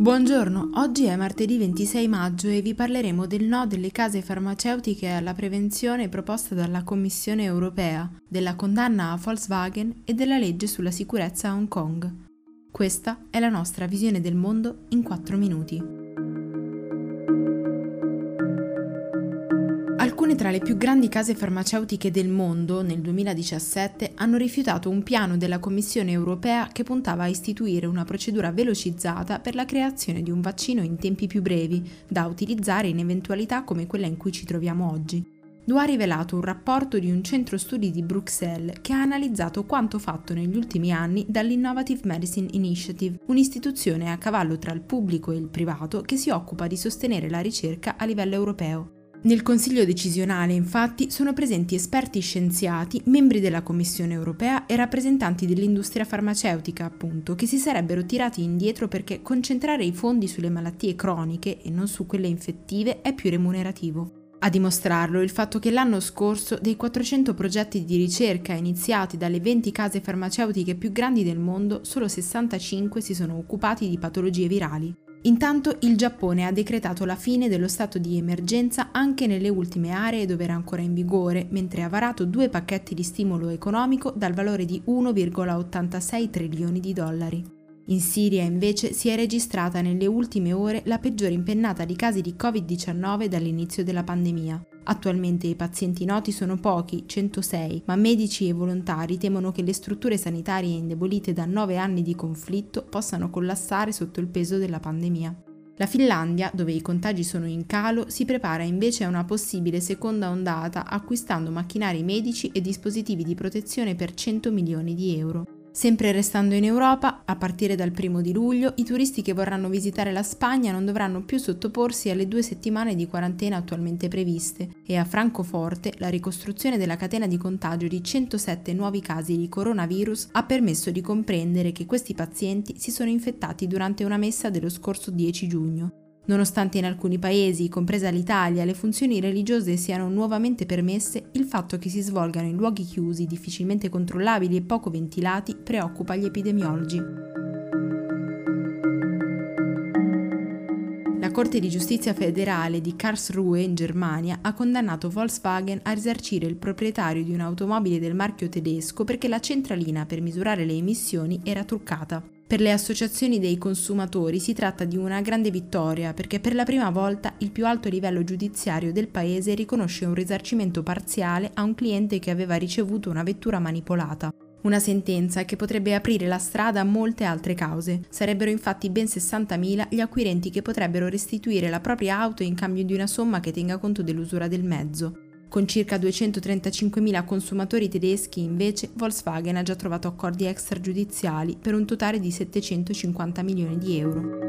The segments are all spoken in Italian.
Buongiorno, oggi è martedì 26 maggio e vi parleremo del no delle case farmaceutiche alla prevenzione proposta dalla Commissione europea, della condanna a Volkswagen e della legge sulla sicurezza a Hong Kong. Questa è la nostra visione del mondo in 4 minuti. Alcune tra le più grandi case farmaceutiche del mondo nel 2017 hanno rifiutato un piano della Commissione europea che puntava a istituire una procedura velocizzata per la creazione di un vaccino in tempi più brevi, da utilizzare in eventualità come quella in cui ci troviamo oggi. Lo ha rivelato un rapporto di un centro studi di Bruxelles che ha analizzato quanto fatto negli ultimi anni dall'Innovative Medicine Initiative, un'istituzione a cavallo tra il pubblico e il privato che si occupa di sostenere la ricerca a livello europeo. Nel Consiglio decisionale, infatti, sono presenti esperti scienziati, membri della Commissione europea e rappresentanti dell'industria farmaceutica, appunto, che si sarebbero tirati indietro perché concentrare i fondi sulle malattie croniche e non su quelle infettive è più remunerativo. A dimostrarlo il fatto che l'anno scorso dei 400 progetti di ricerca iniziati dalle 20 case farmaceutiche più grandi del mondo, solo 65 si sono occupati di patologie virali. Intanto il Giappone ha decretato la fine dello stato di emergenza anche nelle ultime aree dove era ancora in vigore, mentre ha varato due pacchetti di stimolo economico dal valore di 1,86 trilioni di dollari. In Siria invece si è registrata nelle ultime ore la peggiore impennata di casi di Covid-19 dall'inizio della pandemia. Attualmente i pazienti noti sono pochi, 106, ma medici e volontari temono che le strutture sanitarie indebolite da nove anni di conflitto possano collassare sotto il peso della pandemia. La Finlandia, dove i contagi sono in calo, si prepara invece a una possibile seconda ondata acquistando macchinari medici e dispositivi di protezione per 100 milioni di euro. Sempre restando in Europa, a partire dal primo di luglio, i turisti che vorranno visitare la Spagna non dovranno più sottoporsi alle due settimane di quarantena attualmente previste e a Francoforte la ricostruzione della catena di contagio di 107 nuovi casi di coronavirus ha permesso di comprendere che questi pazienti si sono infettati durante una messa dello scorso 10 giugno. Nonostante in alcuni paesi, compresa l'Italia, le funzioni religiose siano nuovamente permesse, il fatto che si svolgano in luoghi chiusi, difficilmente controllabili e poco ventilati preoccupa gli epidemiologi. La Corte di giustizia federale di Karlsruhe in Germania ha condannato Volkswagen a risarcire il proprietario di un'automobile del marchio tedesco perché la centralina per misurare le emissioni era truccata. Per le associazioni dei consumatori si tratta di una grande vittoria perché per la prima volta il più alto livello giudiziario del paese riconosce un risarcimento parziale a un cliente che aveva ricevuto una vettura manipolata. Una sentenza che potrebbe aprire la strada a molte altre cause. Sarebbero infatti ben 60.000 gli acquirenti che potrebbero restituire la propria auto in cambio di una somma che tenga conto dell'usura del mezzo. Con circa 235.000 consumatori tedeschi, invece, Volkswagen ha già trovato accordi extragiudiziali per un totale di 750 milioni di euro.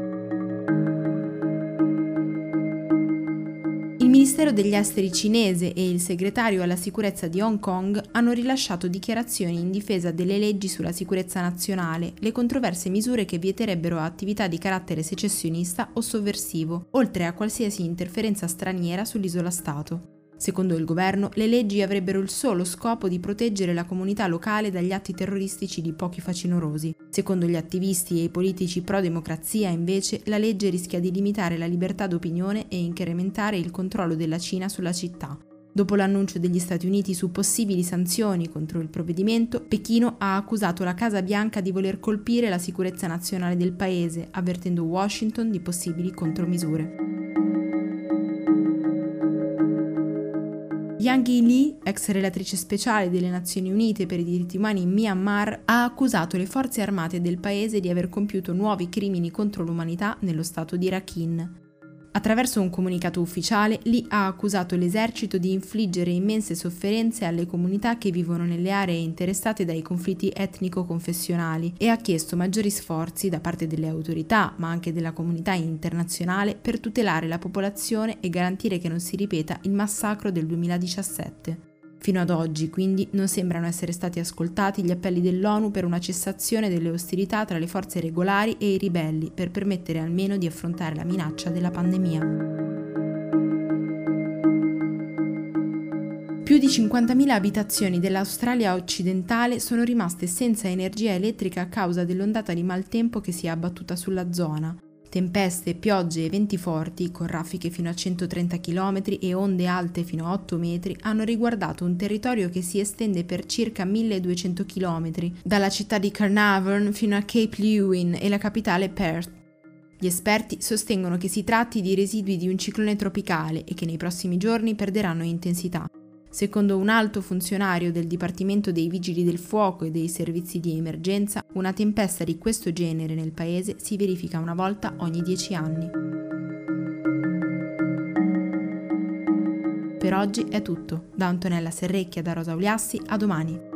Il Ministero degli Esteri cinese e il segretario alla sicurezza di Hong Kong hanno rilasciato dichiarazioni in difesa delle leggi sulla sicurezza nazionale, le controverse misure che vieterebbero attività di carattere secessionista o sovversivo, oltre a qualsiasi interferenza straniera sull'isola Stato. Secondo il governo, le leggi avrebbero il solo scopo di proteggere la comunità locale dagli atti terroristici di pochi facinorosi. Secondo gli attivisti e i politici pro-democrazia, invece, la legge rischia di limitare la libertà d'opinione e incrementare il controllo della Cina sulla città. Dopo l'annuncio degli Stati Uniti su possibili sanzioni contro il provvedimento, Pechino ha accusato la Casa Bianca di voler colpire la sicurezza nazionale del paese, avvertendo Washington di possibili contromisure. Yang Yi, ex relatrice speciale delle Nazioni Unite per i diritti umani in Myanmar, ha accusato le forze armate del paese di aver compiuto nuovi crimini contro l'umanità nello stato di Rakhine. Attraverso un comunicato ufficiale, Lee ha accusato l'esercito di infliggere immense sofferenze alle comunità che vivono nelle aree interessate dai conflitti etnico-confessionali e ha chiesto maggiori sforzi da parte delle autorità, ma anche della comunità internazionale, per tutelare la popolazione e garantire che non si ripeta il massacro del 2017. Fino ad oggi, quindi, non sembrano essere stati ascoltati gli appelli dell'ONU per una cessazione delle ostilità tra le forze regolari e i ribelli per permettere almeno di affrontare la minaccia della pandemia. Più di 50.000 abitazioni dell'Australia occidentale sono rimaste senza energia elettrica a causa dell'ondata di maltempo che si è abbattuta sulla zona. Tempeste, piogge e venti forti, con raffiche fino a 130 km e onde alte fino a 8 metri, hanno riguardato un territorio che si estende per circa 1200 km, dalla città di Carnarvon fino a Cape Lewin e la capitale Perth. Gli esperti sostengono che si tratti di residui di un ciclone tropicale e che nei prossimi giorni perderanno intensità. Secondo un alto funzionario del Dipartimento dei Vigili del Fuoco e dei servizi di emergenza, una tempesta di questo genere nel paese si verifica una volta ogni dieci anni. Per oggi è tutto. Da Antonella Serrecchia da Rosa Uliassi, a domani.